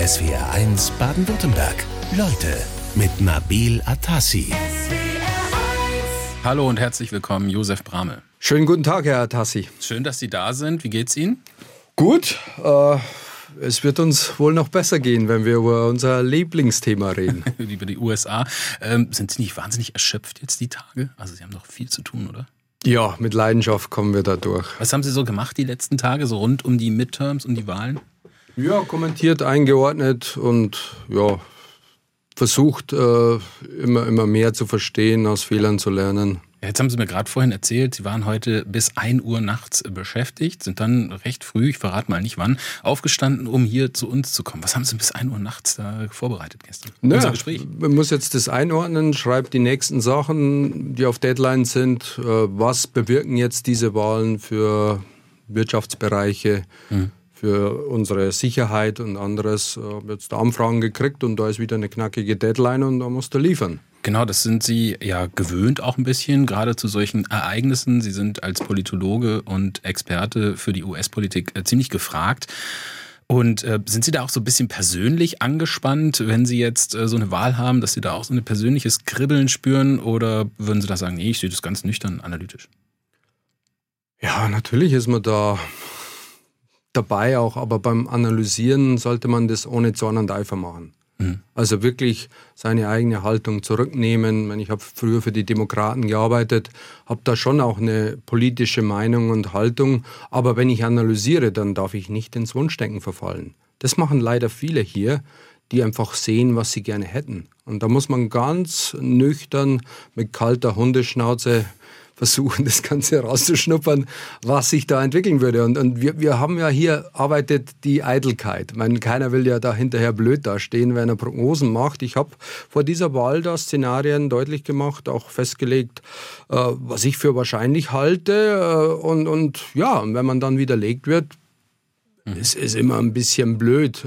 SWR1 Baden-Württemberg. Leute mit Nabil Atassi. Hallo und herzlich willkommen, Josef Bramel. Schönen guten Tag, Herr Atassi. Schön, dass Sie da sind. Wie geht's Ihnen? Gut. Äh, es wird uns wohl noch besser gehen, wenn wir über unser Lieblingsthema reden. über die USA. Ähm, sind Sie nicht wahnsinnig erschöpft jetzt die Tage? Also Sie haben noch viel zu tun, oder? Ja, mit Leidenschaft kommen wir da durch. Was haben Sie so gemacht die letzten Tage, so rund um die Midterms und die Wahlen? Ja, kommentiert, eingeordnet und ja, versucht äh, immer, immer mehr zu verstehen, aus Fehlern zu lernen. Jetzt haben Sie mir gerade vorhin erzählt, Sie waren heute bis 1 Uhr nachts beschäftigt, sind dann recht früh, ich verrate mal nicht wann, aufgestanden, um hier zu uns zu kommen. Was haben Sie bis 1 Uhr nachts da vorbereitet gestern? Naja, Unser Gespräch? Man muss jetzt das einordnen, schreibt die nächsten Sachen, die auf Deadline sind. Äh, was bewirken jetzt diese Wahlen für Wirtschaftsbereiche? Hm für unsere Sicherheit und anderes äh, jetzt Anfragen gekriegt und da ist wieder eine knackige Deadline und da musst du liefern. Genau, das sind Sie ja gewöhnt auch ein bisschen, gerade zu solchen Ereignissen. Sie sind als Politologe und Experte für die US-Politik äh, ziemlich gefragt. Und äh, sind Sie da auch so ein bisschen persönlich angespannt, wenn Sie jetzt äh, so eine Wahl haben, dass Sie da auch so ein persönliches Kribbeln spüren? Oder würden Sie da sagen, nee, ich sehe das ganz nüchtern analytisch? Ja, natürlich ist man da dabei auch, aber beim Analysieren sollte man das ohne Zorn und Eifer machen. Mhm. Also wirklich seine eigene Haltung zurücknehmen. Ich habe früher für die Demokraten gearbeitet, habe da schon auch eine politische Meinung und Haltung, aber wenn ich analysiere, dann darf ich nicht ins Wunschdenken verfallen. Das machen leider viele hier, die einfach sehen, was sie gerne hätten. Und da muss man ganz nüchtern mit kalter Hundeschnauze versuchen, das Ganze herauszuschnuppern, was sich da entwickeln würde. Und, und wir, wir haben ja hier arbeitet die Eitelkeit. Ich meine, keiner will ja da hinterher blöd dastehen, wenn er Prognosen macht. Ich habe vor dieser Wahl da Szenarien deutlich gemacht, auch festgelegt, äh, was ich für wahrscheinlich halte. Äh, und, und ja, wenn man dann widerlegt wird, mhm. es ist immer ein bisschen blöd.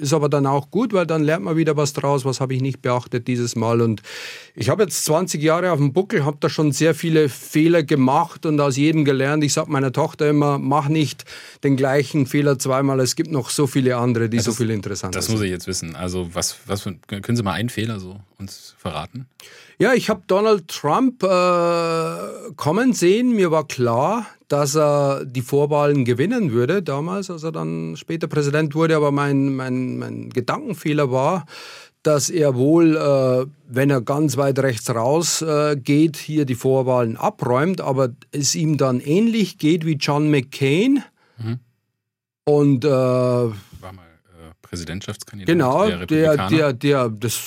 Ist aber dann auch gut, weil dann lernt man wieder was draus, was habe ich nicht beachtet dieses Mal. Und ich habe jetzt 20 Jahre auf dem Buckel, habe da schon sehr viele Fehler gemacht und aus jedem gelernt. Ich sage meiner Tochter immer, mach nicht den gleichen Fehler zweimal. Es gibt noch so viele andere, die ja, das, so viel interessanter sind. Das muss ich jetzt wissen. Also was, was für, können Sie mal einen Fehler so uns verraten? Ja, ich habe Donald Trump äh, kommen sehen. Mir war klar, dass er die Vorwahlen gewinnen würde damals, als er dann später Präsident wurde. Aber mein, mein, mein Gedankenfehler war, dass er wohl, äh, wenn er ganz weit rechts raus äh, geht, hier die Vorwahlen abräumt, aber es ihm dann ähnlich geht wie John McCain. Mhm. Und äh, war mal äh, Präsidentschaskandidat. Genau, der, der, der, der, das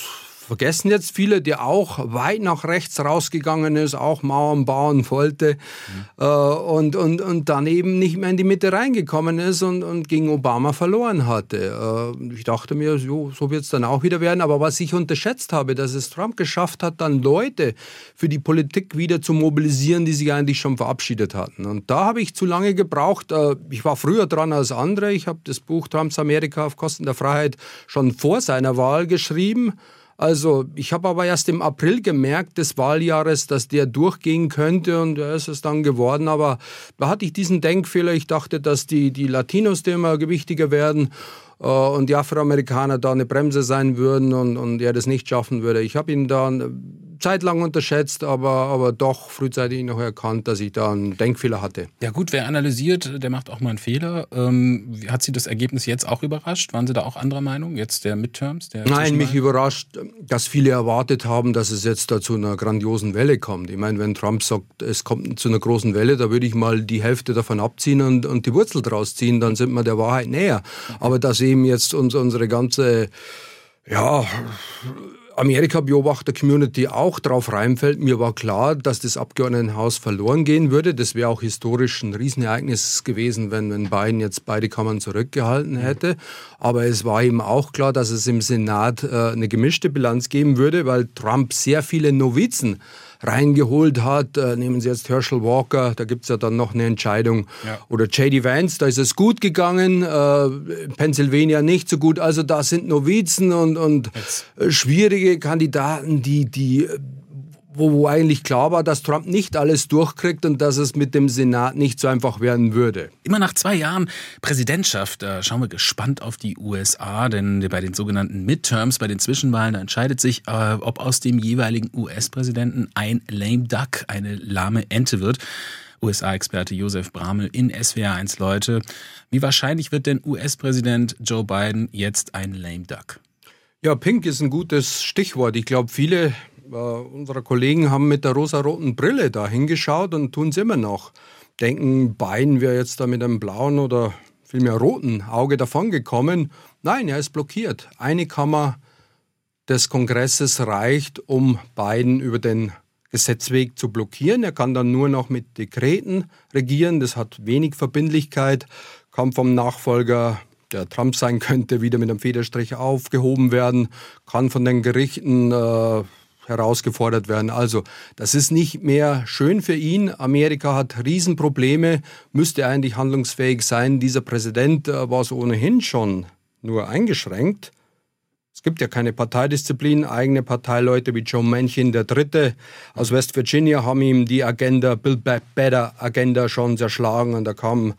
vergessen jetzt viele, der auch weit nach rechts rausgegangen ist, auch Mauern bauen wollte mhm. äh, und, und, und dann eben nicht mehr in die Mitte reingekommen ist und, und gegen Obama verloren hatte. Äh, ich dachte mir, so, so wird es dann auch wieder werden. Aber was ich unterschätzt habe, dass es Trump geschafft hat, dann Leute für die Politik wieder zu mobilisieren, die sich eigentlich schon verabschiedet hatten. Und da habe ich zu lange gebraucht. Äh, ich war früher dran als andere. Ich habe das Buch Trumps Amerika auf Kosten der Freiheit schon vor seiner Wahl geschrieben. Also ich habe aber erst im April gemerkt des Wahljahres, dass der durchgehen könnte und er ist es dann geworden. Aber da hatte ich diesen Denkfehler. Ich dachte, dass die, die Latinos die immer gewichtiger werden äh, und die Afroamerikaner da eine Bremse sein würden und, und er das nicht schaffen würde. Ich habe ihn dann zeitlang unterschätzt, aber, aber doch frühzeitig noch erkannt, dass ich da einen Denkfehler hatte. Ja gut, wer analysiert, der macht auch mal einen Fehler. Ähm, hat Sie das Ergebnis jetzt auch überrascht? Waren Sie da auch anderer Meinung, jetzt der Midterms? Der Nein, mich überrascht, dass viele erwartet haben, dass es jetzt da zu einer grandiosen Welle kommt. Ich meine, wenn Trump sagt, es kommt zu einer großen Welle, da würde ich mal die Hälfte davon abziehen und, und die Wurzel draus ziehen, dann sind wir der Wahrheit näher. Aber dass eben jetzt uns, unsere ganze ja, Amerika-Beobachter-Community auch drauf reinfällt. Mir war klar, dass das Abgeordnetenhaus verloren gehen würde. Das wäre auch historisch ein Riesenereignis gewesen, wenn, wenn Biden jetzt beide Kammern zurückgehalten hätte. Aber es war ihm auch klar, dass es im Senat äh, eine gemischte Bilanz geben würde, weil Trump sehr viele Novizen reingeholt hat. Äh, nehmen Sie jetzt Herschel Walker, da gibt es ja dann noch eine Entscheidung. Ja. Oder J.D. Vance, da ist es gut gegangen, äh, Pennsylvania nicht so gut. Also da sind Novizen und, und äh, schwierige Kandidaten, die, die wo, wo eigentlich klar war, dass Trump nicht alles durchkriegt und dass es mit dem Senat nicht so einfach werden würde. Immer nach zwei Jahren Präsidentschaft, da schauen wir gespannt auf die USA, denn bei den sogenannten Midterms, bei den Zwischenwahlen, da entscheidet sich, äh, ob aus dem jeweiligen US-Präsidenten ein lame duck, eine lahme Ente wird. USA-Experte Josef Bramel in SWR1 Leute. Wie wahrscheinlich wird denn US-Präsident Joe Biden jetzt ein lame duck? Ja, Pink ist ein gutes Stichwort. Ich glaube, viele äh, unserer Kollegen haben mit der rosaroten Brille da hingeschaut und tun es immer noch. Denken, Biden wäre jetzt da mit einem blauen oder vielmehr roten Auge davongekommen. Nein, er ist blockiert. Eine Kammer des Kongresses reicht, um Biden über den Gesetzweg zu blockieren. Er kann dann nur noch mit Dekreten regieren. Das hat wenig Verbindlichkeit. Kann vom Nachfolger, der Trump sein könnte, wieder mit einem Federstrich aufgehoben werden. Kann von den Gerichten äh, herausgefordert werden. Also das ist nicht mehr schön für ihn. Amerika hat Riesenprobleme, müsste eigentlich handlungsfähig sein. Dieser Präsident äh, war so ohnehin schon nur eingeschränkt. Es gibt ja keine Parteidisziplin. Eigene Parteileute wie Joe Manchin, Dritte aus West Virginia, haben ihm die Agenda, Build Back Better Agenda schon zerschlagen und da kam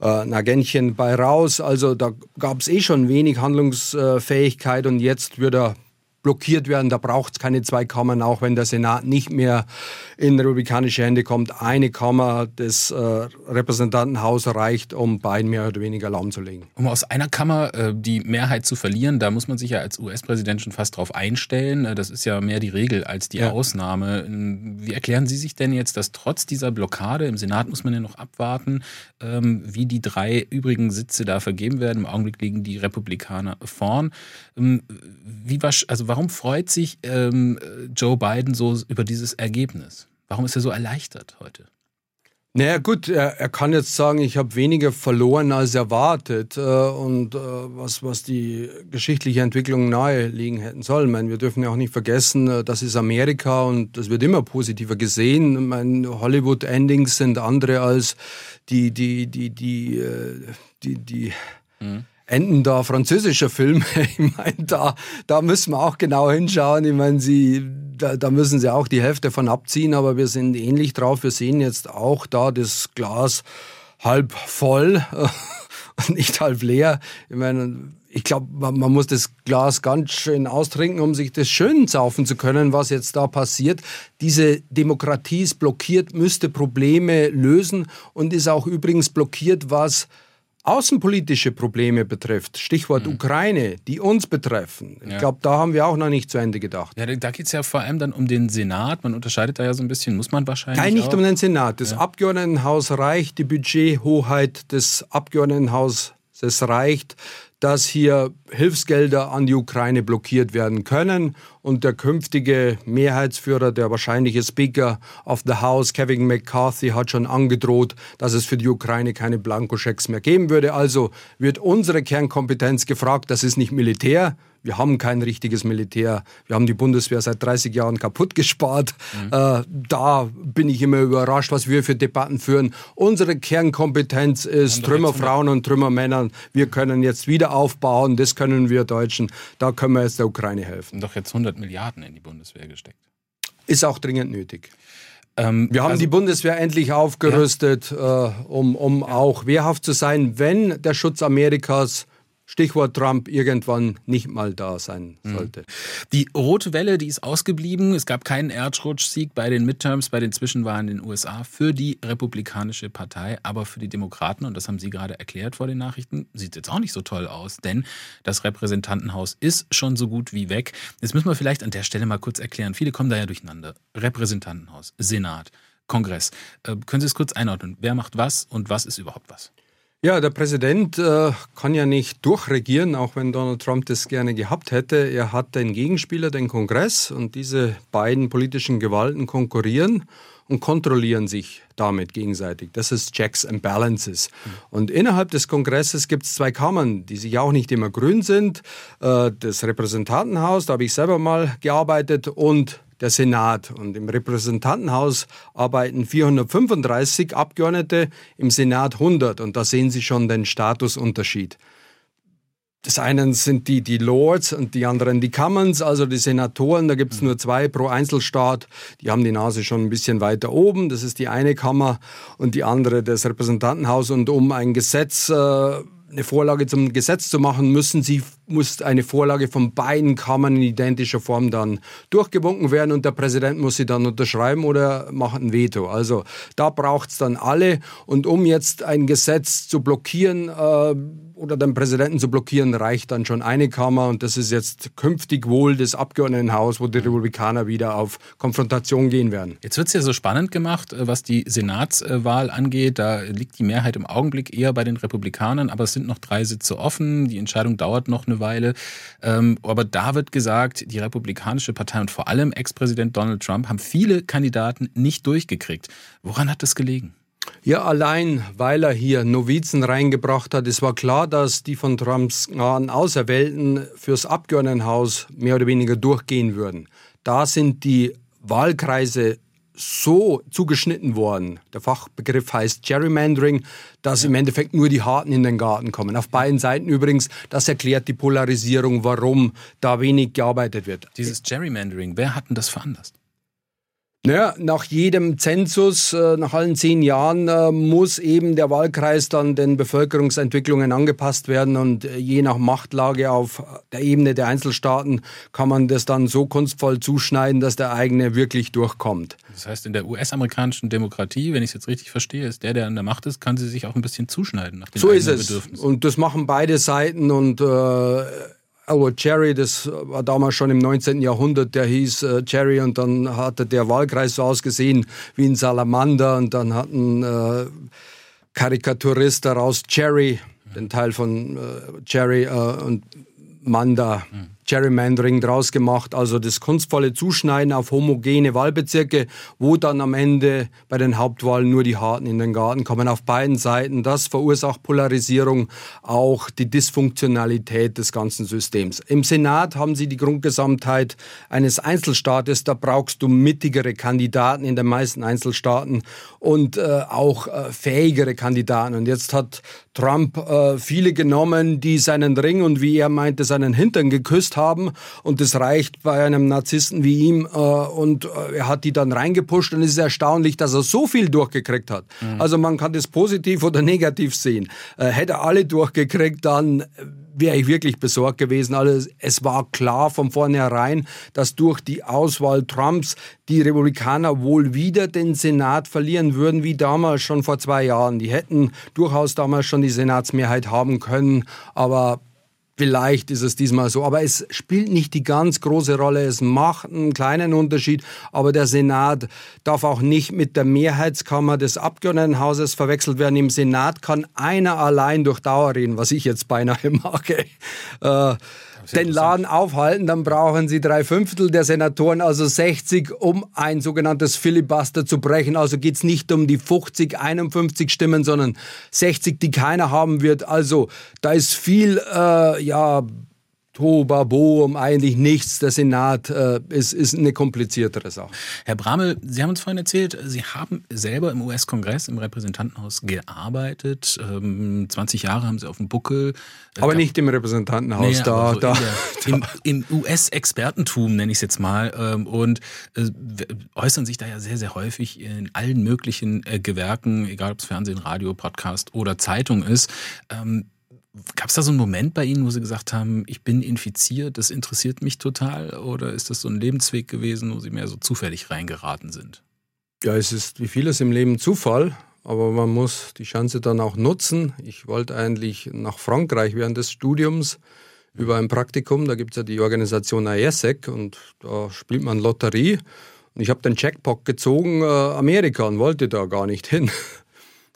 äh, ein Agentchen bei raus. Also da gab es eh schon wenig Handlungsfähigkeit und jetzt wird er blockiert werden. Da braucht es keine zwei Kammern, auch wenn der Senat nicht mehr in republikanische Hände kommt. Eine Kammer des äh, Repräsentantenhauses reicht, um Biden mehr oder weniger lahmzulegen. Um aus einer Kammer äh, die Mehrheit zu verlieren, da muss man sich ja als US-Präsident schon fast drauf einstellen. Äh, das ist ja mehr die Regel als die ja. Ausnahme. Wie erklären Sie sich denn jetzt, dass trotz dieser Blockade im Senat muss man ja noch abwarten, ähm, wie die drei übrigen Sitze da vergeben werden? Im Augenblick liegen die Republikaner vorn. Ähm, wie war, also warum freut sich ähm, Joe Biden so über dieses Ergebnis? Warum ist er so erleichtert heute? Naja gut, er, er kann jetzt sagen, ich habe weniger verloren als erwartet äh, und äh, was, was die geschichtliche Entwicklung naheliegen hätten soll. Ich meine, wir dürfen ja auch nicht vergessen, äh, das ist Amerika und das wird immer positiver gesehen. Ich meine, Hollywood-Endings sind andere als die, die, die, die, äh, die, die, die mhm enden da französischer Filme. Ich meine, da, da müssen wir auch genau hinschauen. Ich meine, sie, da, da müssen sie auch die Hälfte von abziehen, aber wir sind ähnlich drauf. Wir sehen jetzt auch da das Glas halb voll und nicht halb leer. Ich meine, ich glaube, man, man, muss das Glas ganz schön austrinken, um sich das schön saufen zu können, was jetzt da passiert. Diese Demokratie ist blockiert, müsste Probleme lösen und ist auch übrigens blockiert, was außenpolitische Probleme betrifft, Stichwort mhm. Ukraine, die uns betreffen. Ich ja. glaube, da haben wir auch noch nicht zu Ende gedacht. Ja, da geht es ja vor allem dann um den Senat. Man unterscheidet da ja so ein bisschen, muss man wahrscheinlich. Nein, nicht auch. um den Senat. Das ja. Abgeordnetenhaus reicht, die Budgethoheit des Abgeordnetenhauses reicht, dass hier Hilfsgelder an die Ukraine blockiert werden können und der künftige Mehrheitsführer, der wahrscheinliche Speaker of the House, Kevin McCarthy, hat schon angedroht, dass es für die Ukraine keine Blankoschecks mehr geben würde. Also wird unsere Kernkompetenz gefragt, das ist nicht Militär, wir haben kein richtiges Militär. Wir haben die Bundeswehr seit 30 Jahren kaputt gespart. Mhm. Äh, da bin ich immer überrascht, was wir für Debatten führen. Unsere Kernkompetenz ist Trümmerfrauen und Trümmermännern. Wir können jetzt wieder aufbauen. Das können wir Deutschen. Da können wir jetzt der Ukraine helfen. Doch jetzt 100 Milliarden in die Bundeswehr gesteckt. Ist auch dringend nötig. Ähm, wir haben also, die Bundeswehr endlich aufgerüstet, ja. äh, um, um auch wehrhaft zu sein, wenn der Schutz Amerikas Stichwort Trump irgendwann nicht mal da sein mhm. sollte. Die rote Welle, die ist ausgeblieben. Es gab keinen Erdrutschsieg bei den Midterms, bei den Zwischenwahlen in den USA für die Republikanische Partei, aber für die Demokraten, und das haben Sie gerade erklärt vor den Nachrichten, sieht jetzt auch nicht so toll aus, denn das Repräsentantenhaus ist schon so gut wie weg. Jetzt müssen wir vielleicht an der Stelle mal kurz erklären. Viele kommen da ja durcheinander. Repräsentantenhaus, Senat, Kongress. Äh, können Sie es kurz einordnen? Wer macht was und was ist überhaupt was? Ja, der Präsident äh, kann ja nicht durchregieren, auch wenn Donald Trump das gerne gehabt hätte. Er hat den Gegenspieler, den Kongress, und diese beiden politischen Gewalten konkurrieren und kontrollieren sich damit gegenseitig. Das ist Checks and Balances. Mhm. Und innerhalb des Kongresses gibt es zwei Kammern, die sich auch nicht immer grün sind. Äh, das Repräsentantenhaus, da habe ich selber mal gearbeitet, und der Senat. Und im Repräsentantenhaus arbeiten 435 Abgeordnete, im Senat 100. Und da sehen Sie schon den Statusunterschied. das einen sind die, die Lords und die anderen die Commons, also die Senatoren. Da gibt es nur zwei pro Einzelstaat. Die haben die Nase schon ein bisschen weiter oben. Das ist die eine Kammer und die andere das Repräsentantenhaus. Und um ein Gesetz äh, eine Vorlage zum Gesetz zu machen, müssen sie, muss eine Vorlage von beiden Kammern in identischer Form dann durchgewunken werden und der Präsident muss sie dann unterschreiben oder macht ein Veto. Also da braucht es dann alle. Und um jetzt ein Gesetz zu blockieren, äh, oder den Präsidenten zu blockieren, reicht dann schon eine Kammer und das ist jetzt künftig wohl das Abgeordnetenhaus, wo die Republikaner wieder auf Konfrontation gehen werden. Jetzt wird es ja so spannend gemacht, äh, was die Senatswahl angeht. Da liegt die Mehrheit im Augenblick eher bei den Republikanern, aber es sind noch drei Sitze offen. Die Entscheidung dauert noch eine Weile. Ähm, aber da wird gesagt, die Republikanische Partei und vor allem Ex-Präsident Donald Trump haben viele Kandidaten nicht durchgekriegt. Woran hat das gelegen? Ja, allein weil er hier Novizen reingebracht hat. Es war klar, dass die von Trumps Auserwählten fürs Abgeordnetenhaus mehr oder weniger durchgehen würden. Da sind die Wahlkreise so zugeschnitten worden, der Fachbegriff heißt Gerrymandering, dass ja. im Endeffekt nur die Harten in den Garten kommen. Auf beiden Seiten übrigens, das erklärt die Polarisierung, warum da wenig gearbeitet wird. Dieses Gerrymandering, wer hat denn das veranlasst? Naja, nach jedem Zensus, äh, nach allen zehn Jahren, äh, muss eben der Wahlkreis dann den Bevölkerungsentwicklungen angepasst werden und äh, je nach Machtlage auf der Ebene der Einzelstaaten kann man das dann so kunstvoll zuschneiden, dass der eigene wirklich durchkommt. Das heißt, in der US-amerikanischen Demokratie, wenn ich es jetzt richtig verstehe, ist der, der an der Macht ist, kann sie sich auch ein bisschen zuschneiden nach den so ist es. Und das machen beide Seiten und äh, Albert Cherry, das war damals schon im 19. Jahrhundert, der hieß äh, Cherry und dann hatte der Wahlkreis so ausgesehen wie ein Salamander und dann hat ein äh, Karikaturist daraus Cherry, den Teil von äh, Cherry äh, und Manda. Mhm. Gerrymandering draus gemacht, also das kunstvolle Zuschneiden auf homogene Wahlbezirke, wo dann am Ende bei den Hauptwahlen nur die Harten in den Garten kommen auf beiden Seiten. Das verursacht Polarisierung, auch die Dysfunktionalität des ganzen Systems. Im Senat haben sie die Grundgesamtheit eines Einzelstaates, da brauchst du mittigere Kandidaten in den meisten Einzelstaaten und äh, auch äh, fähigere Kandidaten. Und jetzt hat Trump äh, viele genommen, die seinen Ring und wie er meinte, seinen Hintern geküsst haben und das reicht bei einem Narzissten wie ihm äh, und äh, er hat die dann reingepusht und es ist erstaunlich, dass er so viel durchgekriegt hat. Mhm. Also man kann das positiv oder negativ sehen. Äh, hätte er alle durchgekriegt, dann wäre ich wirklich besorgt gewesen. Also es war klar von vornherein, dass durch die Auswahl Trumps die Republikaner wohl wieder den Senat verlieren würden, wie damals schon vor zwei Jahren. Die hätten durchaus damals schon die Senatsmehrheit haben können, aber Vielleicht ist es diesmal so, aber es spielt nicht die ganz große Rolle. Es macht einen kleinen Unterschied, aber der Senat darf auch nicht mit der Mehrheitskammer des Abgeordnetenhauses verwechselt werden. Im Senat kann einer allein durch Dauer reden, was ich jetzt beinahe mag. Äh, den Laden aufhalten, dann brauchen sie drei Fünftel der Senatoren, also 60, um ein sogenanntes Filibuster zu brechen. Also geht es nicht um die 50, 51 Stimmen, sondern 60, die keiner haben wird. Also da ist viel, äh, ja, Tobabo um eigentlich nichts. Der Senat äh, ist, ist eine kompliziertere Sache. Herr Bramel, Sie haben uns vorhin erzählt, Sie haben selber im US-Kongress, im Repräsentantenhaus gearbeitet. Ähm, 20 Jahre haben Sie auf dem Buckel. Äh, Aber nicht im Repräsentantenhaus, naja, da. So da, der, da. Im, im US-Expertentum nenne ich es jetzt mal. Ähm, und äh, äußern sich da ja sehr, sehr häufig in allen möglichen äh, Gewerken, egal ob es Fernsehen, Radio, Podcast oder Zeitung ist. Ähm, Gab es da so einen Moment bei Ihnen, wo Sie gesagt haben, ich bin infiziert, das interessiert mich total? Oder ist das so ein Lebensweg gewesen, wo Sie mehr so zufällig reingeraten sind? Ja, es ist wie vieles im Leben Zufall, aber man muss die Chance dann auch nutzen. Ich wollte eigentlich nach Frankreich während des Studiums über ein Praktikum. Da gibt es ja die Organisation IESEC und da spielt man Lotterie. Und ich habe den Jackpot gezogen, äh, Amerika, und wollte da gar nicht hin.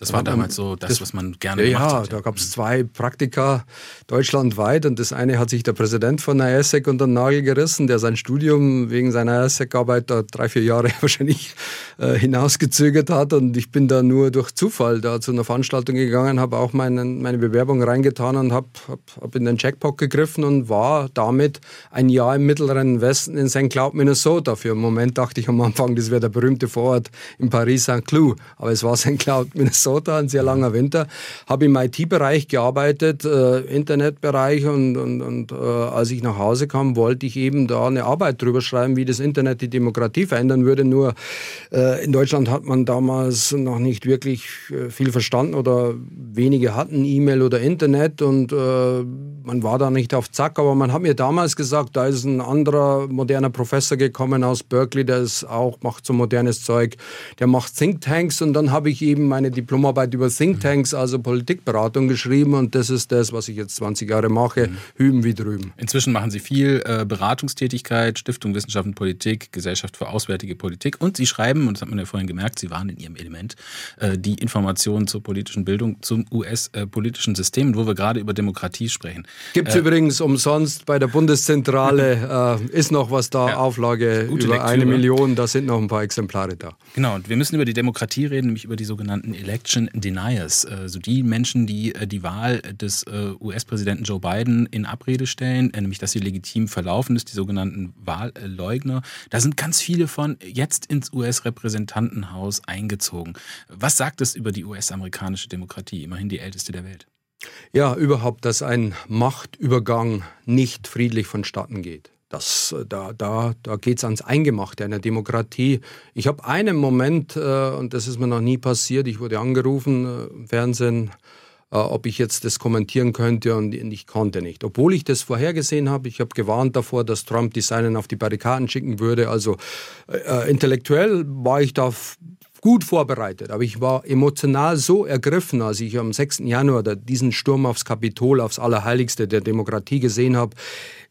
Das war damals so das, das was man gerne ja, gemacht hat. Ja, da gab es zwei Praktika deutschlandweit und das eine hat sich der Präsident von der IASEC unter den Nagel gerissen, der sein Studium wegen seiner IASEC-Arbeit da drei, vier Jahre wahrscheinlich äh, hinausgezögert hat und ich bin da nur durch Zufall da zu einer Veranstaltung gegangen, habe auch meinen, meine Bewerbung reingetan und habe hab, hab in den Jackpot gegriffen und war damit ein Jahr im mittleren Westen in St. Cloud, Minnesota. Für einen Moment dachte ich am Anfang, das wäre der berühmte Vorort in Paris St. Cloud, aber es war St. Cloud, Minnesota Minnesota, ein sehr langer Winter, habe im IT-Bereich gearbeitet, äh, Internetbereich und, und, und äh, als ich nach Hause kam, wollte ich eben da eine Arbeit drüber schreiben, wie das Internet die Demokratie verändern würde. Nur äh, in Deutschland hat man damals noch nicht wirklich äh, viel verstanden oder wenige hatten E-Mail oder Internet und äh, man war da nicht auf Zack, aber man hat mir damals gesagt, da ist ein anderer moderner Professor gekommen aus Berkeley, der ist auch, macht so modernes Zeug, der macht Thinktanks und dann habe ich eben meine Diplomarbeit über Thinktanks, also Politikberatung geschrieben und das ist das, was ich jetzt 20 Jahre mache, hüben wie drüben. Inzwischen machen Sie viel äh, Beratungstätigkeit, Stiftung Wissenschaft und Politik, Gesellschaft für Auswärtige Politik und Sie schreiben, und das hat man ja vorhin gemerkt, Sie waren in Ihrem Element, äh, die Informationen zur politischen Bildung zum US-politischen System, wo wir gerade über Demokratie sprechen. Gibt es äh, übrigens umsonst bei der Bundeszentrale, äh, ist noch was da, ja, Auflage über Lektüre. eine Million, da sind noch ein paar Exemplare da. Genau, und wir müssen über die Demokratie reden, nämlich über die sogenannten Election Deniers, also die Menschen, die äh, die Wahl des äh, US-Präsidenten Joe Biden in Abrede stellen, nämlich dass sie legitim verlaufen ist, die sogenannten Wahlleugner. Da sind ganz viele von jetzt ins US-Repräsentantenhaus eingezogen. Was sagt es über die US-amerikanische Demokratie, immerhin die älteste der Welt? Ja, überhaupt, dass ein Machtübergang nicht friedlich vonstatten geht. Das, äh, da da, da geht es ans Eingemachte einer Demokratie. Ich habe einen Moment, äh, und das ist mir noch nie passiert, ich wurde angerufen äh, im Fernsehen, äh, ob ich jetzt das kommentieren könnte und ich konnte nicht. Obwohl ich das vorhergesehen habe, ich habe gewarnt davor, dass Trump die Seinen auf die Barrikaden schicken würde. Also äh, intellektuell war ich da gut vorbereitet, aber ich war emotional so ergriffen, als ich am 6. Januar diesen Sturm aufs Kapitol, aufs Allerheiligste der Demokratie gesehen habe.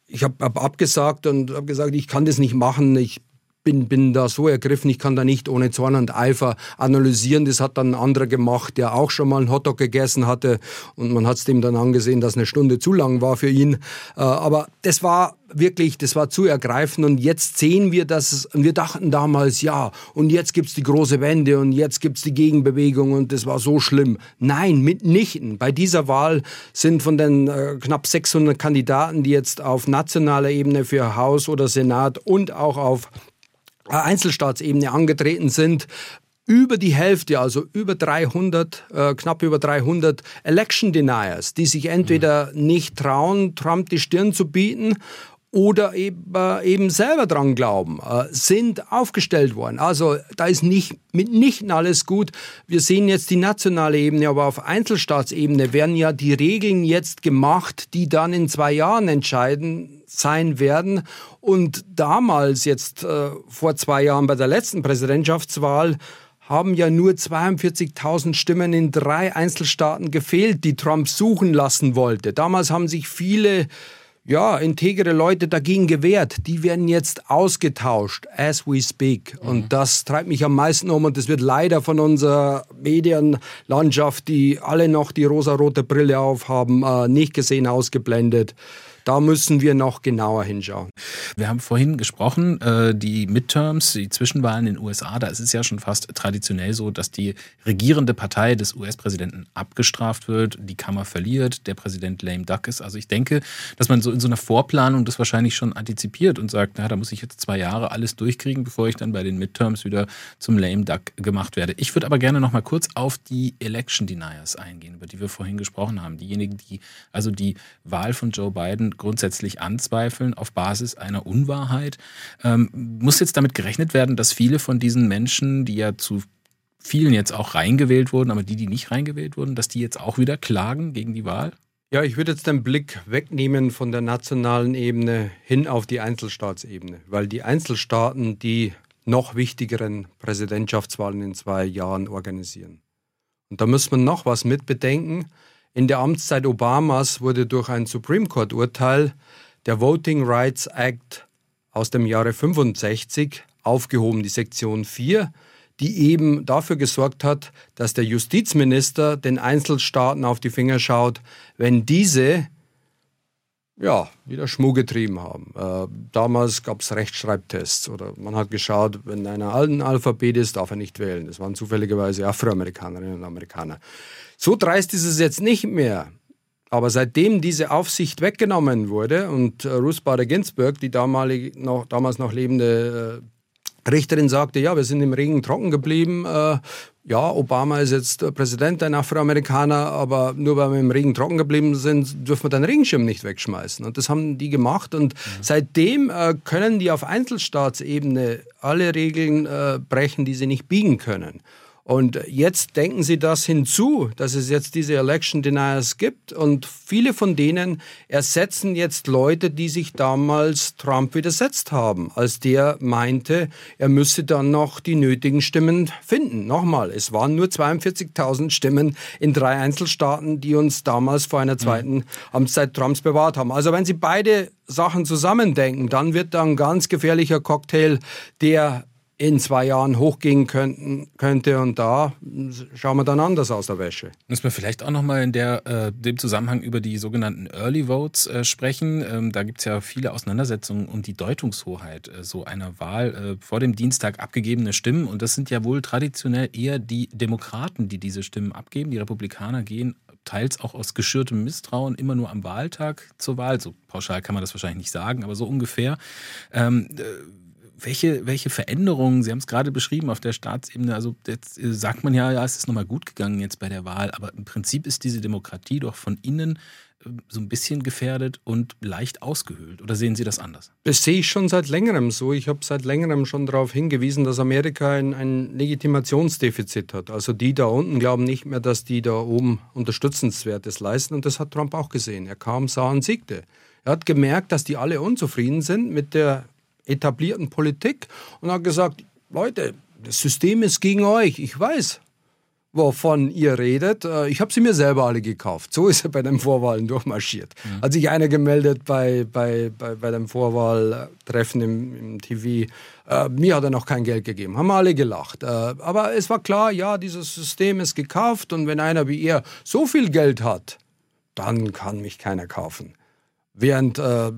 Ich habe hab abgesagt und habe gesagt, ich kann das nicht machen. Ich bin, bin da so ergriffen, ich kann da nicht ohne Zorn und Eifer analysieren. Das hat dann ein anderer gemacht, der auch schon mal einen Hotdog gegessen hatte und man hat es dem dann angesehen, dass eine Stunde zu lang war für ihn. Äh, aber das war wirklich, das war zu ergreifend und jetzt sehen wir das und wir dachten damals, ja, und jetzt gibt's die große Wende und jetzt gibt's die Gegenbewegung und das war so schlimm. Nein, mitnichten. Bei dieser Wahl sind von den äh, knapp 600 Kandidaten, die jetzt auf nationaler Ebene für Haus oder Senat und auch auf Einzelstaatsebene angetreten sind, über die Hälfte, also über 300, äh, knapp über 300 Election Deniers, die sich entweder nicht trauen, Trump die Stirn zu bieten oder eben, äh, eben selber dran glauben, äh, sind aufgestellt worden. Also da ist nicht mitnichten alles gut. Wir sehen jetzt die nationale Ebene, aber auf Einzelstaatsebene werden ja die Regeln jetzt gemacht, die dann in zwei Jahren entscheiden sein werden. Und damals, jetzt äh, vor zwei Jahren bei der letzten Präsidentschaftswahl, haben ja nur 42.000 Stimmen in drei Einzelstaaten gefehlt, die Trump suchen lassen wollte. Damals haben sich viele ja, integere Leute dagegen gewehrt. Die werden jetzt ausgetauscht, as we speak. Mhm. Und das treibt mich am meisten um und das wird leider von unserer Medienlandschaft, die alle noch die rosarote Brille aufhaben, äh, nicht gesehen, ausgeblendet. Da müssen wir noch genauer hinschauen. Wir haben vorhin gesprochen, äh, die Midterms, die Zwischenwahlen in den USA, da ist es ja schon fast traditionell so, dass die regierende Partei des US-Präsidenten abgestraft wird, die Kammer verliert, der Präsident lame duck ist. Also ich denke, dass man so in so einer Vorplanung das wahrscheinlich schon antizipiert und sagt, na, da muss ich jetzt zwei Jahre alles durchkriegen, bevor ich dann bei den Midterms wieder zum lame duck gemacht werde. Ich würde aber gerne noch mal kurz auf die Election Deniers eingehen, über die wir vorhin gesprochen haben. Diejenigen, die also die Wahl von Joe Biden grundsätzlich anzweifeln auf Basis einer Unwahrheit. Ähm, muss jetzt damit gerechnet werden, dass viele von diesen Menschen, die ja zu vielen jetzt auch reingewählt wurden, aber die, die nicht reingewählt wurden, dass die jetzt auch wieder klagen gegen die Wahl? Ja, ich würde jetzt den Blick wegnehmen von der nationalen Ebene hin auf die Einzelstaatsebene, weil die Einzelstaaten die noch wichtigeren Präsidentschaftswahlen in zwei Jahren organisieren. Und da muss man noch was mitbedenken. In der Amtszeit Obamas wurde durch ein Supreme Court Urteil der Voting Rights Act aus dem Jahre 65 aufgehoben, die Sektion 4, die eben dafür gesorgt hat, dass der Justizminister den Einzelstaaten auf die Finger schaut, wenn diese ja, wieder Schmuck getrieben haben. Äh, damals gab es Rechtschreibtests oder man hat geschaut, wenn einer alten Alphabet ist, darf er nicht wählen. Das waren zufälligerweise Afroamerikanerinnen und Amerikaner. So dreist ist es jetzt nicht mehr. Aber seitdem diese Aufsicht weggenommen wurde und äh, Ruth Bader Ginsburg, die damalige, noch, damals noch lebende äh, Richterin sagte, ja, wir sind im Regen trocken geblieben. Äh, ja, Obama ist jetzt Präsident, ein Afroamerikaner, aber nur weil wir im Regen trocken geblieben sind, dürfen wir den Regenschirm nicht wegschmeißen. Und das haben die gemacht. Und mhm. seitdem äh, können die auf Einzelstaatsebene alle Regeln äh, brechen, die sie nicht biegen können. Und jetzt denken Sie das hinzu, dass es jetzt diese Election Deniers gibt und viele von denen ersetzen jetzt Leute, die sich damals Trump widersetzt haben, als der meinte, er müsse dann noch die nötigen Stimmen finden. Nochmal, es waren nur 42.000 Stimmen in drei Einzelstaaten, die uns damals vor einer zweiten mhm. Amtszeit Trumps bewahrt haben. Also wenn Sie beide Sachen zusammendenken, dann wird da ein ganz gefährlicher Cocktail, der in zwei Jahren hochgehen könnten, könnte und da schauen wir dann anders aus der Wäsche. Müssen wir vielleicht auch nochmal in der, äh, dem Zusammenhang über die sogenannten Early Votes äh, sprechen. Ähm, da gibt es ja viele Auseinandersetzungen um die Deutungshoheit äh, so einer Wahl. Äh, vor dem Dienstag abgegebene Stimmen und das sind ja wohl traditionell eher die Demokraten, die diese Stimmen abgeben. Die Republikaner gehen teils auch aus geschürtem Misstrauen immer nur am Wahltag zur Wahl. So pauschal kann man das wahrscheinlich nicht sagen, aber so ungefähr. Ähm, äh, welche, welche Veränderungen, Sie haben es gerade beschrieben auf der Staatsebene, also jetzt äh, sagt man ja, ja, es ist nochmal gut gegangen jetzt bei der Wahl, aber im Prinzip ist diese Demokratie doch von innen äh, so ein bisschen gefährdet und leicht ausgehöhlt. Oder sehen Sie das anders? Das sehe ich schon seit längerem so. Ich habe seit längerem schon darauf hingewiesen, dass Amerika ein, ein, Legitimationsdefizit hat. Also die da unten glauben nicht mehr, dass die da oben Unterstützenswertes leisten. Und das hat Trump auch gesehen. Er kam, sah und siegte. Er hat gemerkt, dass die alle unzufrieden sind mit der etablierten Politik und hat gesagt, Leute, das System ist gegen euch. Ich weiß, wovon ihr redet. Äh, ich habe sie mir selber alle gekauft. So ist er bei den Vorwahlen durchmarschiert. Mhm. Hat sich einer gemeldet bei, bei, bei, bei dem Vorwahltreffen im, im TV. Äh, mir hat er noch kein Geld gegeben. Haben alle gelacht. Äh, aber es war klar, ja, dieses System ist gekauft und wenn einer wie er so viel Geld hat, dann kann mich keiner kaufen. Während äh,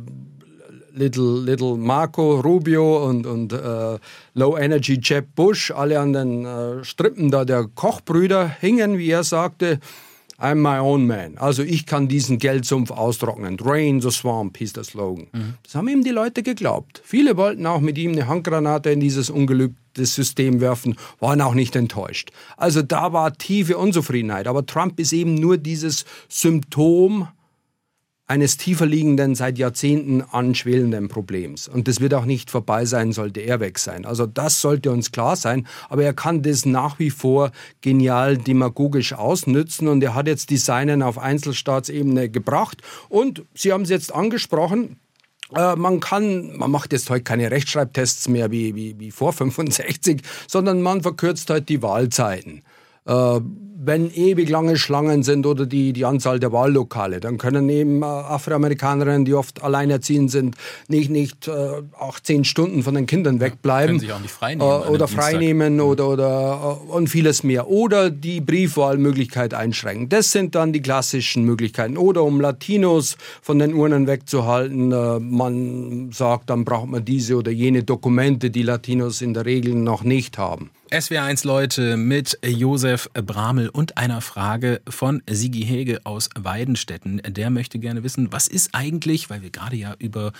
Little, Little Marco Rubio und, und äh, Low Energy Jeb Bush, alle an den äh, Strippen da der Kochbrüder hingen, wie er sagte, I'm my own man. Also ich kann diesen Geldsumpf austrocknen. Drain the swamp hieß der Slogan. Mhm. Das haben ihm die Leute geglaubt. Viele wollten auch mit ihm eine Handgranate in dieses ungelübte System werfen, waren auch nicht enttäuscht. Also da war tiefe Unzufriedenheit. Aber Trump ist eben nur dieses Symptom eines tiefer liegenden, seit Jahrzehnten anschwellenden Problems. Und das wird auch nicht vorbei sein, sollte er weg sein. Also das sollte uns klar sein. Aber er kann das nach wie vor genial demagogisch ausnützen und er hat jetzt Designen auf Einzelstaatsebene gebracht. Und Sie haben es jetzt angesprochen, äh, man kann, man macht jetzt heute keine Rechtschreibtests mehr wie, wie, wie vor 65, sondern man verkürzt halt die Wahlzeiten. Äh, wenn ewig lange Schlangen sind oder die, die Anzahl der Wahllokale, dann können eben äh, Afroamerikanerinnen, die oft alleinerziehend sind, nicht, nicht äh, 18 Stunden von den Kindern wegbleiben. Können sich auch nicht freinehmen. Äh, oder freinehmen oder, oder äh, und vieles mehr. Oder die Briefwahlmöglichkeit einschränken. Das sind dann die klassischen Möglichkeiten. Oder um Latinos von den Urnen wegzuhalten, äh, man sagt, dann braucht man diese oder jene Dokumente, die Latinos in der Regel noch nicht haben. SWR1 Leute mit Josef Bramel und einer Frage von Sigi Hege aus Weidenstetten. Der möchte gerne wissen, was ist eigentlich, weil wir gerade ja über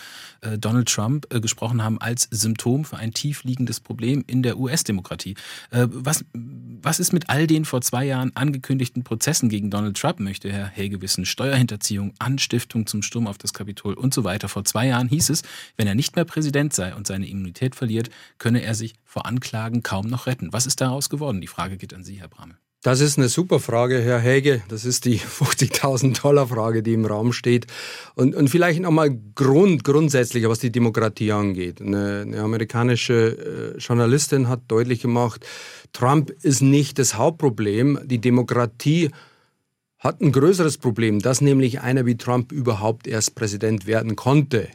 äh, Donald Trump äh, gesprochen haben, als Symptom für ein tiefliegendes Problem in der US-Demokratie. Äh, was, was ist mit all den vor zwei Jahren angekündigten Prozessen gegen Donald Trump, möchte Herr Hege wissen? Steuerhinterziehung, Anstiftung zum Sturm auf das Kapitol und so weiter. Vor zwei Jahren hieß es, wenn er nicht mehr Präsident sei und seine Immunität verliert, könne er sich vor Anklagen kaum noch retten. Was ist daraus geworden? Die Frage geht an Sie, Herr Bramel. Das ist eine super Frage, Herr Hege. Das ist die 50.000 Dollar Frage, die im Raum steht. Und, und vielleicht nochmal Grund, grundsätzlicher, was die Demokratie angeht. Eine, eine amerikanische äh, Journalistin hat deutlich gemacht, Trump ist nicht das Hauptproblem. Die Demokratie hat ein größeres Problem, dass nämlich einer wie Trump überhaupt erst Präsident werden konnte.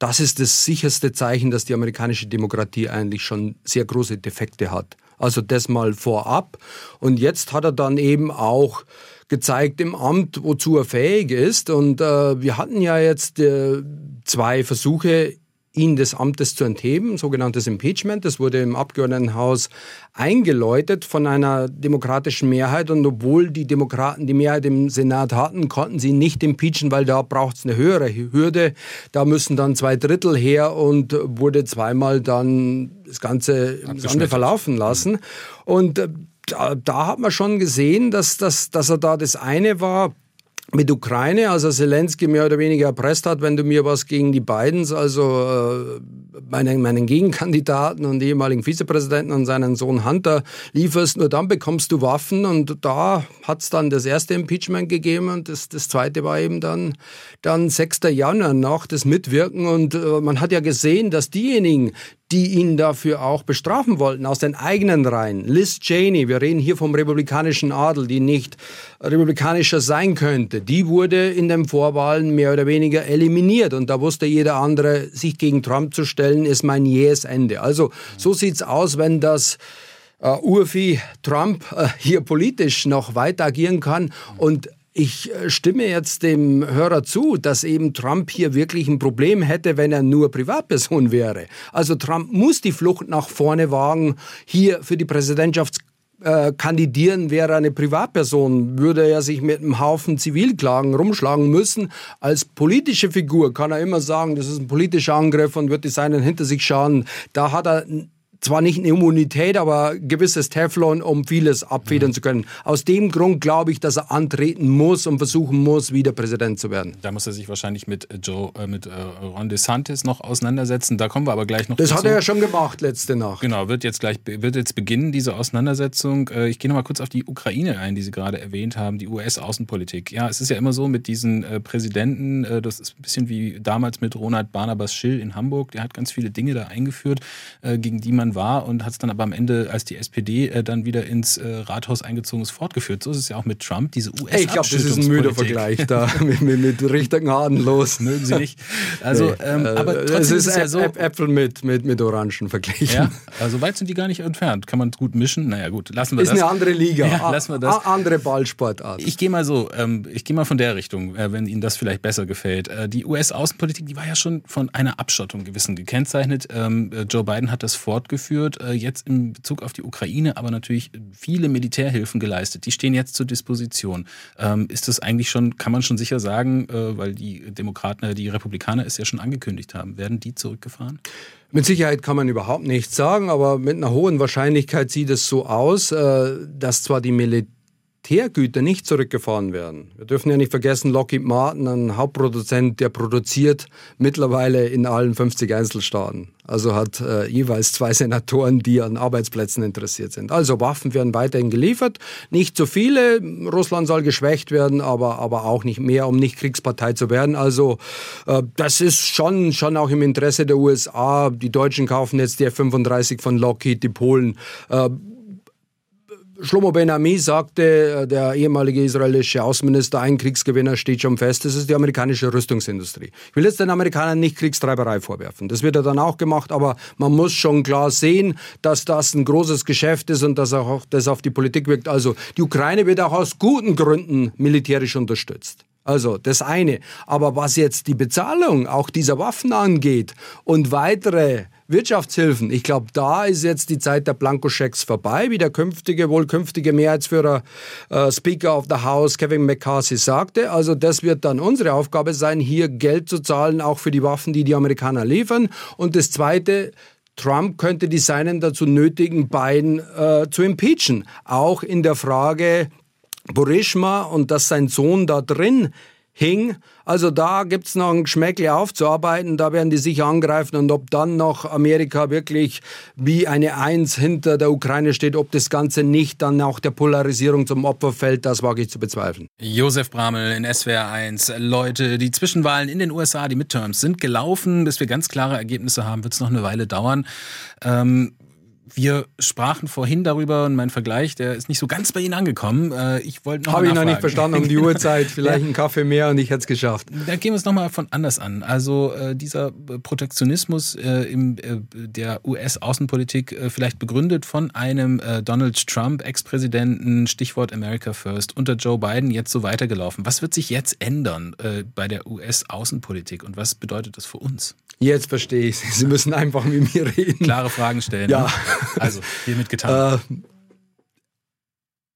Das ist das sicherste Zeichen, dass die amerikanische Demokratie eigentlich schon sehr große Defekte hat. Also das mal vorab. Und jetzt hat er dann eben auch gezeigt im Amt, wozu er fähig ist. Und äh, wir hatten ja jetzt äh, zwei Versuche ihn des Amtes zu entheben, sogenanntes Impeachment. Das wurde im Abgeordnetenhaus eingeläutet von einer demokratischen Mehrheit. Und obwohl die Demokraten die Mehrheit im Senat hatten, konnten sie nicht impeachen, weil da braucht es eine höhere Hürde. Da müssen dann zwei Drittel her und wurde zweimal dann das Ganze im Sande verlaufen lassen. Und äh, da, da hat man schon gesehen, dass, dass, dass er da das eine war, mit Ukraine, also Zelensky mehr oder weniger erpresst hat, wenn du mir was gegen die Bidens, also äh, meinen, meinen Gegenkandidaten und ehemaligen Vizepräsidenten und seinen Sohn Hunter lieferst, nur dann bekommst du Waffen und da hat es dann das erste Impeachment gegeben und das, das zweite war eben dann, dann 6. Januar nach das Mitwirken und äh, man hat ja gesehen, dass diejenigen, die ihn dafür auch bestrafen wollten, aus den eigenen Reihen. Liz Cheney, wir reden hier vom republikanischen Adel, die nicht republikanischer sein könnte, die wurde in den Vorwahlen mehr oder weniger eliminiert. Und da wusste jeder andere, sich gegen Trump zu stellen, ist mein jähes Ende. Also so sieht's aus, wenn das äh, Urvieh Trump äh, hier politisch noch weiter agieren kann und ich äh, stimme jetzt dem Hörer zu, dass eben Trump hier wirklich ein Problem hätte, wenn er nur Privatperson wäre. Also Trump muss die Flucht nach vorne wagen, hier für die Präsidentschaft äh, kandidieren wäre eine Privatperson, würde er sich mit einem Haufen Zivilklagen rumschlagen müssen. Als politische Figur kann er immer sagen, das ist ein politischer Angriff und wird die seinen hinter sich schauen. Da hat er zwar nicht eine Immunität, aber gewisses Teflon, um vieles abfedern mhm. zu können. Aus dem Grund glaube ich, dass er antreten muss und versuchen muss, wieder Präsident zu werden. Da muss er sich wahrscheinlich mit Joe, äh, mit äh, Ron DeSantis noch auseinandersetzen. Da kommen wir aber gleich noch. Das dazu. hat er ja schon gemacht letzte Nacht. Genau, wird jetzt gleich wird jetzt beginnen diese Auseinandersetzung. Äh, ich gehe noch mal kurz auf die Ukraine ein, die Sie gerade erwähnt haben, die US-Außenpolitik. Ja, es ist ja immer so mit diesen äh, Präsidenten. Äh, das ist ein bisschen wie damals mit Ronald Barnabas Schill in Hamburg. Der hat ganz viele Dinge da eingeführt, äh, gegen die man war und hat es dann aber am Ende, als die SPD äh, dann wieder ins äh, Rathaus eingezogen ist, fortgeführt. So ist es ja auch mit Trump, diese us Ich glaube, das ist ein müder Vergleich da mit, mit, mit richtigen Haaren los. Mögen Sie nicht. Also, nee, ähm, aber trotzdem es ist, ist ja so. Äpfel mit, mit, mit Orangen verglichen. Ja, also weit sind die gar nicht entfernt. Kann man gut mischen. Naja, gut, lassen wir ist das. Ist eine andere Liga. Ja, lassen wir das. andere Ballsportart. Ich gehe mal so, ähm, ich gehe mal von der Richtung, äh, wenn Ihnen das vielleicht besser gefällt. Äh, die US-Außenpolitik, die war ja schon von einer Abschottung gewissen gekennzeichnet. Ähm, äh, Joe Biden hat das fortgeführt. Äh, jetzt in Bezug auf die Ukraine aber natürlich viele Militärhilfen geleistet. Die stehen jetzt zur Disposition. Ähm, ist das eigentlich schon, kann man schon sicher sagen, äh, weil die Demokraten, äh, die Republikaner es ja schon angekündigt haben, werden die zurückgefahren? Mit Sicherheit kann man überhaupt nichts sagen, aber mit einer hohen Wahrscheinlichkeit sieht es so aus, äh, dass zwar die Militär Militärgüter nicht zurückgefahren werden. Wir dürfen ja nicht vergessen, Lockheed Martin, ein Hauptproduzent, der produziert mittlerweile in allen 50 Einzelstaaten. Also hat äh, jeweils zwei Senatoren, die an Arbeitsplätzen interessiert sind. Also Waffen werden weiterhin geliefert. Nicht so viele. Russland soll geschwächt werden, aber, aber auch nicht mehr, um nicht Kriegspartei zu werden. Also äh, das ist schon, schon auch im Interesse der USA. Die Deutschen kaufen jetzt die F-35 von Lockheed, die Polen. Äh, Shlomo Ben Ami sagte, äh, der ehemalige israelische Außenminister, ein Kriegsgewinner steht schon fest, das ist die amerikanische Rüstungsindustrie. Ich will jetzt den Amerikanern nicht Kriegstreiberei vorwerfen. Das wird er dann auch gemacht, aber man muss schon klar sehen, dass das ein großes Geschäft ist und dass auch das auf die Politik wirkt. Also die Ukraine wird auch aus guten Gründen militärisch unterstützt. Also das eine. Aber was jetzt die Bezahlung auch dieser Waffen angeht und weitere Wirtschaftshilfen, ich glaube, da ist jetzt die Zeit der Blankoschecks vorbei, wie der künftige, wohl künftige Mehrheitsführer äh, Speaker of the House Kevin McCarthy sagte. Also das wird dann unsere Aufgabe sein, hier Geld zu zahlen, auch für die Waffen, die die Amerikaner liefern. Und das Zweite, Trump könnte die Seinen dazu nötigen, Biden äh, zu impeachen. Auch in der Frage Burishma und dass sein Sohn da drin hing. Also da gibt es noch ein Geschmäckle aufzuarbeiten, da werden die sich angreifen und ob dann noch Amerika wirklich wie eine Eins hinter der Ukraine steht, ob das Ganze nicht dann auch der Polarisierung zum Opfer fällt, das wage ich zu bezweifeln. Josef Bramel in SWR 1. Leute, die Zwischenwahlen in den USA, die Midterms, sind gelaufen. Bis wir ganz klare Ergebnisse haben, wird es noch eine Weile dauern. Ähm, wir sprachen vorhin darüber und mein Vergleich, der ist nicht so ganz bei Ihnen angekommen. Äh, ich wollte noch Habe ich noch nicht verstanden um die Uhrzeit. Vielleicht ja. einen Kaffee mehr und ich hätte es geschafft. Da gehen wir es nochmal von anders an. Also äh, dieser Protektionismus äh, im, der US-Außenpolitik, vielleicht begründet von einem Donald Trump, Ex-Präsidenten, Stichwort America First, unter Joe Biden jetzt so weitergelaufen. Was wird sich jetzt ändern bei der US-Außenpolitik und was bedeutet das für uns? Jetzt verstehe ich Sie. Sie müssen einfach mit mir reden. Klare Fragen stellen. Ja. Ne? Also, hiermit getan.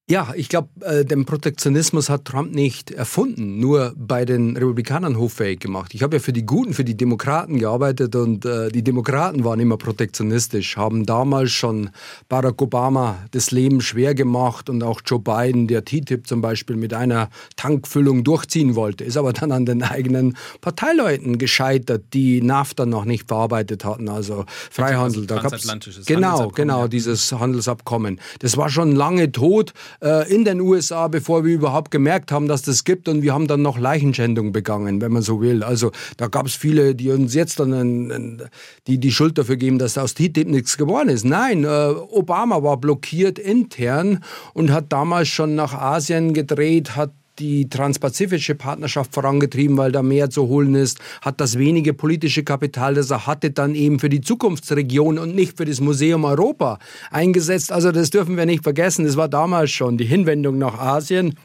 Ja, ich glaube, äh, den Protektionismus hat Trump nicht erfunden, nur bei den Republikanern hoffähig gemacht. Ich habe ja für die Guten, für die Demokraten gearbeitet und äh, die Demokraten waren immer protektionistisch, haben damals schon Barack Obama das Leben schwer gemacht und auch Joe Biden, der TTIP zum Beispiel mit einer Tankfüllung durchziehen wollte, ist aber dann an den eigenen Parteileuten gescheitert, die NAFTA noch nicht verarbeitet hatten, also Freihandel. Also da transatlantisches genau, Handelsabkommen, genau, ja. dieses Handelsabkommen. Das war schon lange tot äh, in den USA, bevor wir überhaupt gemerkt haben, dass das gibt. Und wir haben dann noch Leichenschändung begangen, wenn man so will. Also da gab es viele, die uns jetzt dann ein, ein, die, die Schuld dafür geben, dass aus TTIP nichts geworden ist. Nein, äh, Obama war blockiert intern und hat damals schon nach Asien gedreht, hat die transpazifische Partnerschaft vorangetrieben, weil da mehr zu holen ist, hat das wenige politische Kapital, das er hatte, dann eben für die Zukunftsregion und nicht für das Museum Europa eingesetzt. Also das dürfen wir nicht vergessen. Das war damals schon die Hinwendung nach Asien.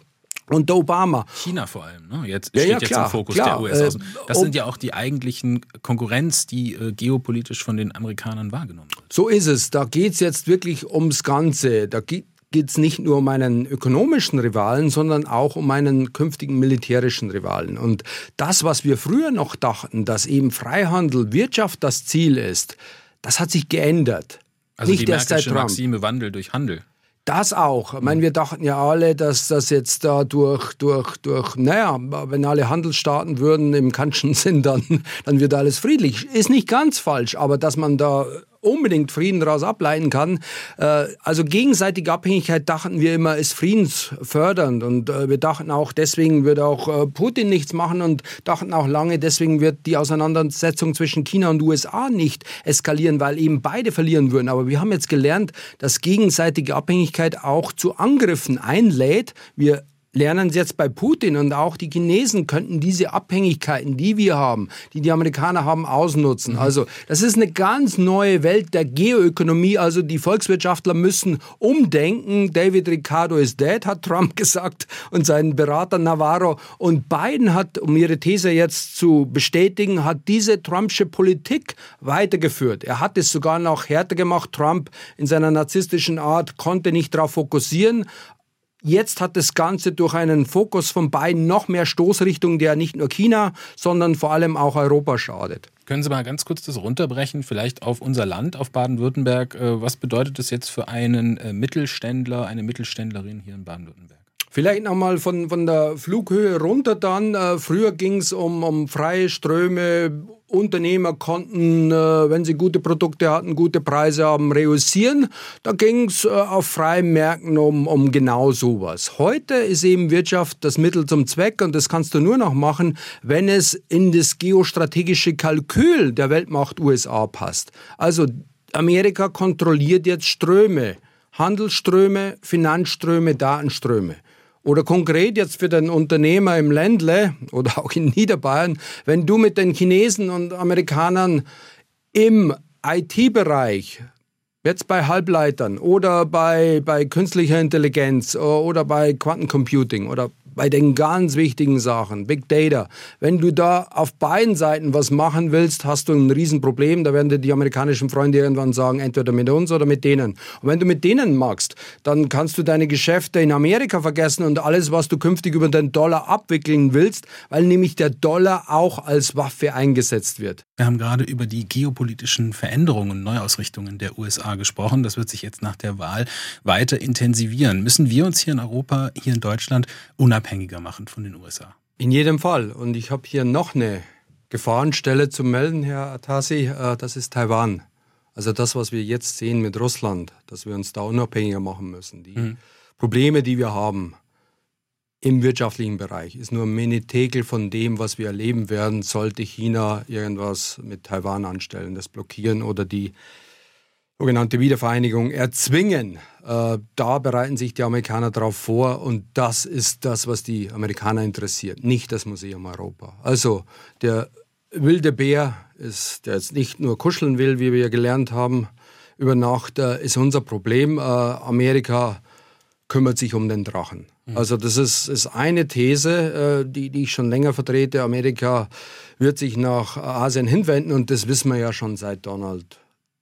Und der Obama. China vor allem, ne? Jetzt Ja, steht ja, jetzt klar, im Fokus klar. der USA. Äh, Das sind ja auch die eigentlichen Konkurrenz, die äh, geopolitisch von den Amerikanern wahrgenommen wird. So ist es. Da geht's jetzt wirklich ums Ganze. Da geht es nicht nur um einen ökonomischen Rivalen, sondern auch um einen künftigen militärischen Rivalen. Und das, was wir früher noch dachten, dass eben Freihandel, Wirtschaft das Ziel ist, das hat sich geändert. Also nicht die erst seit Trump. Maxime Wandel durch Handel. Das auch. Ich meine, wir dachten ja alle, dass das jetzt da durch, durch, durch, naja, wenn alle Handelsstaaten würden im kantischen Sinn, dann, dann wird alles friedlich. Ist nicht ganz falsch, aber dass man da unbedingt Frieden daraus ableiten kann. Äh, also gegenseitige Abhängigkeit dachten wir immer ist friedensfördernd und äh, wir dachten auch, deswegen wird auch äh, Putin nichts machen und dachten auch lange, deswegen wird die Auseinandersetzung zwischen China und USA nicht eskalieren, weil eben beide verlieren würden. Aber wir haben jetzt gelernt, dass gegenseitige Abhängigkeit auch zu Angriffen einlädt. Wir lernen es jetzt bei Putin und auch die Chinesen könnten diese Abhängigkeiten, die wir haben, die die Amerikaner haben, ausnutzen. Also das ist eine ganz neue Welt der Geoökonomie. Also die Volkswirtschaftler müssen umdenken. David Ricardo is dead, hat Trump gesagt und sein Berater Navarro. Und Biden hat, um ihre These jetzt zu bestätigen, hat diese Trumpsche Politik weitergeführt. Er hat es sogar noch härter gemacht. Trump in seiner narzisstischen Art konnte nicht darauf fokussieren. Jetzt hat das Ganze durch einen Fokus von beiden noch mehr Stoßrichtung, der nicht nur China, sondern vor allem auch Europa schadet. Können Sie mal ganz kurz das runterbrechen, vielleicht auf unser Land, auf Baden-Württemberg? Äh, Was bedeutet das jetzt für einen äh, Mittelständler, eine Mittelständlerin hier in Baden-Württemberg? Vielleicht nochmal von, von der Flughöhe runter dann. Äh, früher ging es um, um freie Ströme. Unternehmer konnten, äh, wenn sie gute Produkte hatten, gute Preise haben, reüssieren. Da ging es äh, auf freien Märkten um, um genau sowas. Heute ist eben Wirtschaft das Mittel zum Zweck und das kannst du nur noch machen, wenn es in das geostrategische Kalkül der Weltmacht USA passt. Also Amerika kontrolliert jetzt Ströme. Handelsströme, Finanzströme, Datenströme. Oder konkret jetzt für den Unternehmer im Ländle oder auch in Niederbayern, wenn du mit den Chinesen und Amerikanern im IT-Bereich, jetzt bei Halbleitern oder bei, bei künstlicher Intelligenz oder bei Quantencomputing oder bei den ganz wichtigen Sachen, Big Data. Wenn du da auf beiden Seiten was machen willst, hast du ein Riesenproblem. Da werden dir die amerikanischen Freunde irgendwann sagen, entweder mit uns oder mit denen. Und wenn du mit denen magst, dann kannst du deine Geschäfte in Amerika vergessen und alles, was du künftig über den Dollar abwickeln willst, weil nämlich der Dollar auch als Waffe eingesetzt wird. Wir haben gerade über die geopolitischen Veränderungen und Neuausrichtungen der USA gesprochen. Das wird sich jetzt nach der Wahl weiter intensivieren. Müssen wir uns hier in Europa, hier in Deutschland unabhängiger machen von den USA? In jedem Fall. Und ich habe hier noch eine Gefahrenstelle zu melden, Herr Atasi. Äh, Das ist Taiwan. Also das, was wir jetzt sehen mit Russland, dass wir uns da unabhängiger machen müssen. Die Probleme, die wir haben im wirtschaftlichen Bereich, ist nur ein Mini-Tekel von dem, was wir erleben werden, sollte China irgendwas mit Taiwan anstellen, das blockieren oder die sogenannte Wiedervereinigung erzwingen. Äh, da bereiten sich die Amerikaner darauf vor und das ist das, was die Amerikaner interessiert, nicht das Museum Europa. Also der wilde Bär, ist, der jetzt nicht nur kuscheln will, wie wir gelernt haben über Nacht, äh, ist unser Problem. Äh, Amerika kümmert sich um den Drachen. Mhm. Also das ist, ist eine These, äh, die, die ich schon länger vertrete. Amerika wird sich nach Asien hinwenden und das wissen wir ja schon seit Donald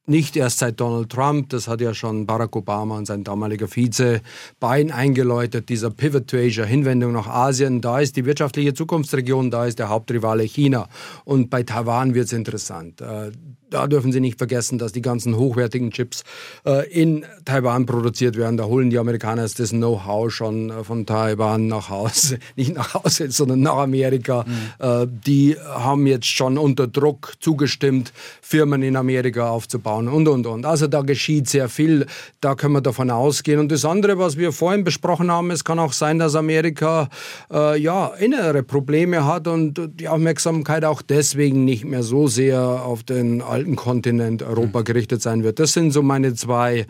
nicht erst seit Donald Trump, das hat ja schon Barack Obama und sein damaliger Vize Biden eingeläutet, dieser Pivot to Asia, Hinwendung nach Asien. Da ist die wirtschaftliche Zukunftsregion, da ist der Hauptrivale China. Und bei Taiwan wird es interessant. Äh, da dürfen Sie nicht vergessen, dass die ganzen hochwertigen Chips äh, in Taiwan produziert werden. Da holen die Amerikaner das Know-how schon äh, von Taiwan nach Hause, nicht nach Hause, sondern nach Amerika. Mhm. Die haben jetzt schon unter Druck zugestimmt, Firmen in Amerika aufzubauen und, und, und. Also da geschieht sehr viel. Da können wir davon ausgehen. Und das andere, was wir vorhin besprochen haben, es kann auch sein, dass Amerika äh, ja innere Probleme hat und die Aufmerksamkeit auch deswegen nicht mehr so sehr auf den alten Kontinent Europa gerichtet sein wird. Das sind so meine zwei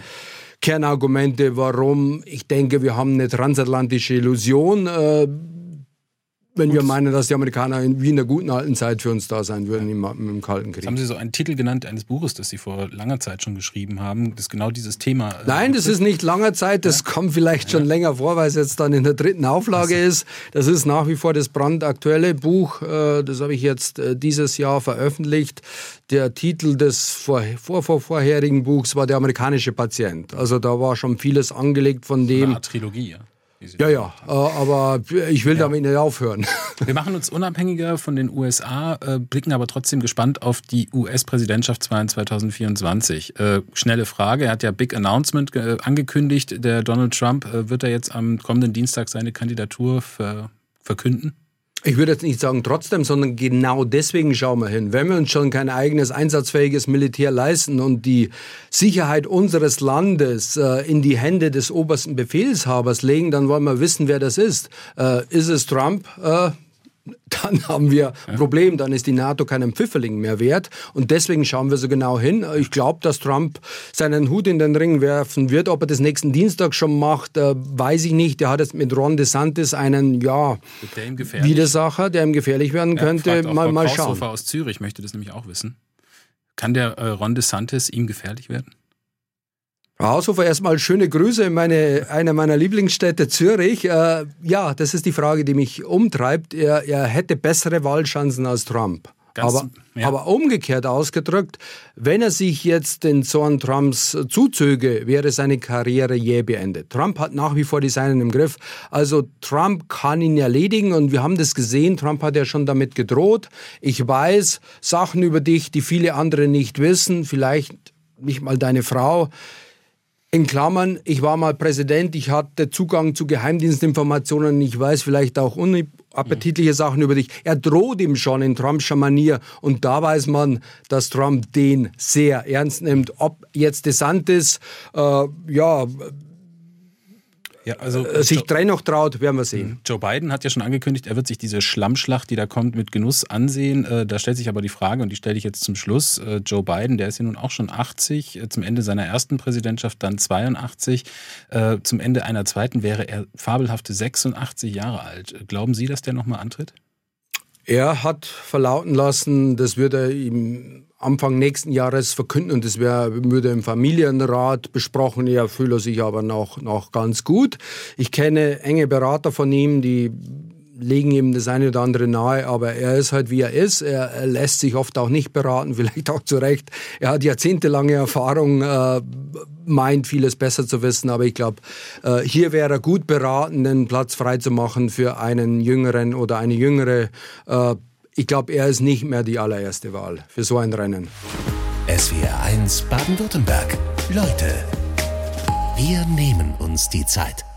Kernargumente, warum ich denke, wir haben eine transatlantische Illusion. Äh, wenn wir meinen, dass die Amerikaner wie in der guten alten Zeit für uns da sein würden im, im Kalten Krieg. Jetzt haben Sie so einen Titel genannt eines Buches, das Sie vor langer Zeit schon geschrieben haben, das genau dieses Thema. Äh, Nein, das ist nicht langer Zeit, das ja? kommt vielleicht schon ja. länger vor, weil es jetzt dann in der dritten Auflage also. ist. Das ist nach wie vor das brandaktuelle Buch, äh, das habe ich jetzt äh, dieses Jahr veröffentlicht. Der Titel des vor, vor, vor, vorherigen Buchs war Der amerikanische Patient. Also da war schon vieles angelegt von dem. Eine Art Trilogie, ja. Ja, ja, äh, aber ich will ja. damit nicht aufhören. Wir machen uns unabhängiger von den USA, äh, blicken aber trotzdem gespannt auf die US-Präsidentschaftswahlen 2024. Äh, schnelle Frage, er hat ja Big Announcement angekündigt, der Donald Trump. Wird er jetzt am kommenden Dienstag seine Kandidatur verkünden? Ich würde jetzt nicht sagen trotzdem, sondern genau deswegen schauen wir hin. Wenn wir uns schon kein eigenes einsatzfähiges Militär leisten und die Sicherheit unseres Landes äh, in die Hände des obersten Befehlshabers legen, dann wollen wir wissen, wer das ist. Äh, ist es Trump? Äh, dann haben wir ein Problem, dann ist die NATO keinem Pfifferling mehr wert. Und deswegen schauen wir so genau hin. Ich glaube, dass Trump seinen Hut in den Ring werfen wird. Ob er das nächsten Dienstag schon macht, äh, weiß ich nicht. Er hat jetzt mit Ron DeSantis einen, ja, der Widersacher, der ihm gefährlich werden könnte. Ja, mal, mal schauen. aus Zürich möchte das nämlich auch wissen. Kann der äh, Ron DeSantis ihm gefährlich werden? Frau Haushofer, erstmal schöne Grüße in meine, einer meiner Lieblingsstädte Zürich. Äh, ja, das ist die Frage, die mich umtreibt. Er, er hätte bessere Wahlchancen als Trump. Ganz, aber, ja. aber umgekehrt ausgedrückt, wenn er sich jetzt den Zorn Trumps zuzöge, wäre seine Karriere jäh beendet. Trump hat nach wie vor die Seinen im Griff. Also Trump kann ihn erledigen und wir haben das gesehen. Trump hat ja schon damit gedroht. Ich weiß Sachen über dich, die viele andere nicht wissen. Vielleicht nicht mal deine Frau. In Klammern, ich war mal Präsident, ich hatte Zugang zu Geheimdienstinformationen, ich weiß vielleicht auch unappetitliche Sachen über dich. Er droht ihm schon in Trumpscher Manier und da weiß man, dass Trump den sehr ernst nimmt. Ob jetzt DeSantis, äh, ja, ja, also, äh, sich drei noch traut, werden wir sehen. Joe Biden hat ja schon angekündigt, er wird sich diese Schlammschlacht, die da kommt, mit Genuss ansehen. Äh, da stellt sich aber die Frage, und die stelle ich jetzt zum Schluss. Äh, Joe Biden, der ist ja nun auch schon 80, zum Ende seiner ersten Präsidentschaft dann 82. Zum Ende einer zweiten wäre er fabelhafte 86 Jahre alt. Glauben Sie, dass der nochmal antritt? Er hat verlauten lassen, das würde er ihm Anfang nächsten Jahres verkünden und das wäre, würde im Familienrat besprochen. Er fühle sich aber noch, noch ganz gut. Ich kenne enge Berater von ihm, die legen ihm das eine oder andere nahe, aber er ist halt wie er ist. Er, er lässt sich oft auch nicht beraten, vielleicht auch zu Recht. Er hat jahrzehntelange Erfahrung, äh, meint vieles besser zu wissen, aber ich glaube, äh, hier wäre er gut beraten, den Platz freizumachen für einen Jüngeren oder eine Jüngere. Äh, ich glaube, er ist nicht mehr die allererste Wahl für so ein Rennen. SWR 1 Baden-Württemberg. Leute, wir nehmen uns die Zeit.